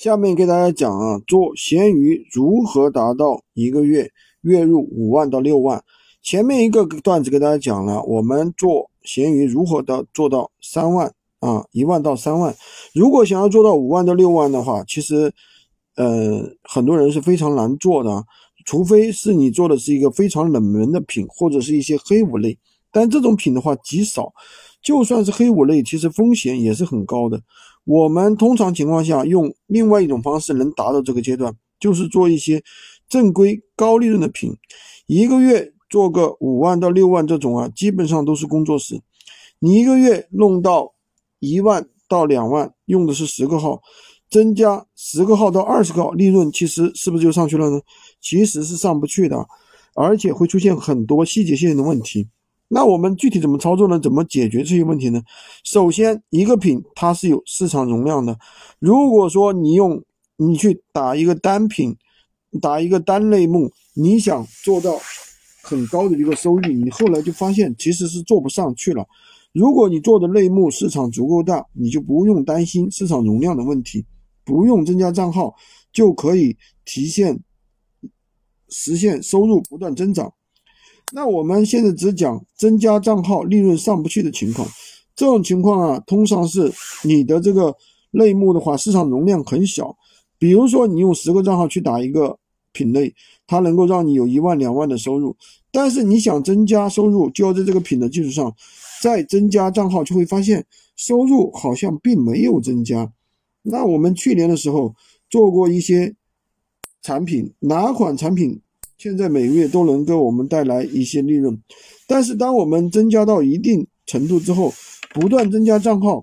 下面给大家讲啊，做闲鱼如何达到一个月月入五万到六万。前面一个段子给大家讲了，我们做闲鱼如何的做到三万啊，一万到三万。如果想要做到五万到六万的话，其实呃很多人是非常难做的，除非是你做的是一个非常冷门的品，或者是一些黑五类。但这种品的话极少，就算是黑五类，其实风险也是很高的。我们通常情况下用另外一种方式能达到这个阶段，就是做一些正规高利润的品，一个月做个五万到六万这种啊，基本上都是工作室。你一个月弄到一万到两万，用的是十个号，增加十个号到二十个号，利润其实是不是就上去了呢？其实是上不去的，而且会出现很多细节性的问题。那我们具体怎么操作呢？怎么解决这些问题呢？首先，一个品它是有市场容量的。如果说你用你去打一个单品，打一个单类目，你想做到很高的一个收益，你后来就发现其实是做不上去了。如果你做的类目市场足够大，你就不用担心市场容量的问题，不用增加账号就可以提现实现收入不断增长。那我们现在只讲增加账号利润上不去的情况，这种情况啊，通常是你的这个类目的话，市场容量很小。比如说你用十个账号去打一个品类，它能够让你有一万两万的收入，但是你想增加收入，就要在这个品的基础上再增加账号，就会发现收入好像并没有增加。那我们去年的时候做过一些产品，哪款产品？现在每个月都能给我们带来一些利润，但是当我们增加到一定程度之后，不断增加账号，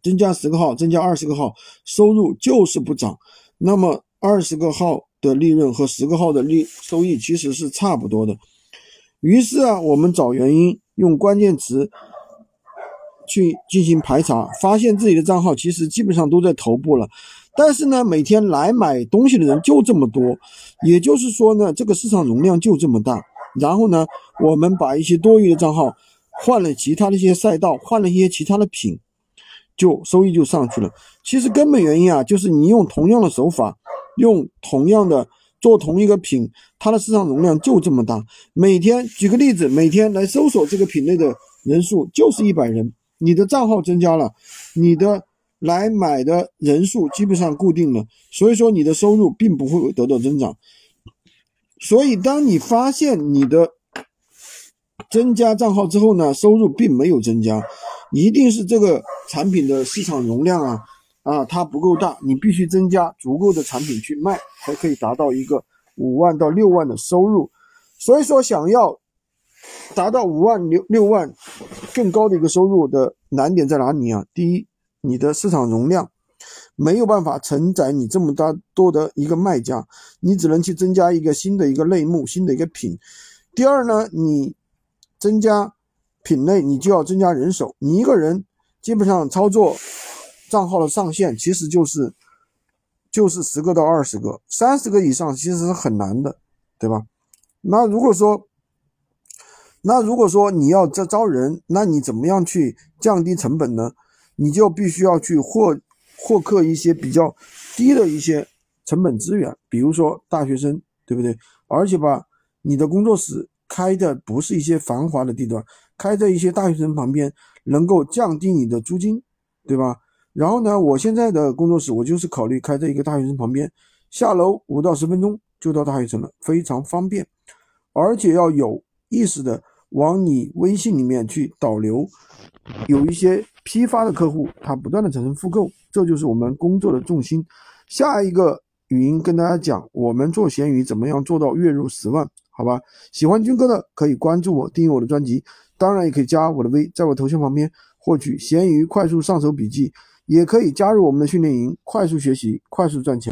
增加十个号，增加二十个号，收入就是不涨。那么二十个号的利润和十个号的利收益其实是差不多的。于是啊，我们找原因，用关键词去进行排查，发现自己的账号其实基本上都在头部了。但是呢，每天来买东西的人就这么多，也就是说呢，这个市场容量就这么大。然后呢，我们把一些多余的账号换了其他的一些赛道，换了一些其他的品，就收益就上去了。其实根本原因啊，就是你用同样的手法，用同样的做同一个品，它的市场容量就这么大。每天举个例子，每天来搜索这个品类的人数就是一百人，你的账号增加了，你的。来买的人数基本上固定了，所以说你的收入并不会得到增长。所以当你发现你的增加账号之后呢，收入并没有增加，一定是这个产品的市场容量啊啊它不够大，你必须增加足够的产品去卖，才可以达到一个五万到六万的收入。所以说想要达到五万六六万更高的一个收入的难点在哪里啊？第一。你的市场容量没有办法承载你这么大多的一个卖家，你只能去增加一个新的一个类目、新的一个品。第二呢，你增加品类，你就要增加人手。你一个人基本上操作账号的上限其实就是就是十个到二十个，三十个以上其实是很难的，对吧？那如果说那如果说你要招招人，那你怎么样去降低成本呢？你就必须要去获获客一些比较低的一些成本资源，比如说大学生，对不对？而且吧，你的工作室开的不是一些繁华的地段，开在一些大学生旁边，能够降低你的租金，对吧？然后呢，我现在的工作室，我就是考虑开在一个大学生旁边，下楼五到十分钟就到大学城了，非常方便，而且要有意识的往你微信里面去导流，有一些。批发的客户，他不断的产生复购，这就是我们工作的重心。下一个语音跟大家讲，我们做闲鱼怎么样做到月入十万？好吧，喜欢军哥的可以关注我，订阅我的专辑，当然也可以加我的微，在我头像旁边获取闲鱼快速上手笔记，也可以加入我们的训练营，快速学习，快速赚钱。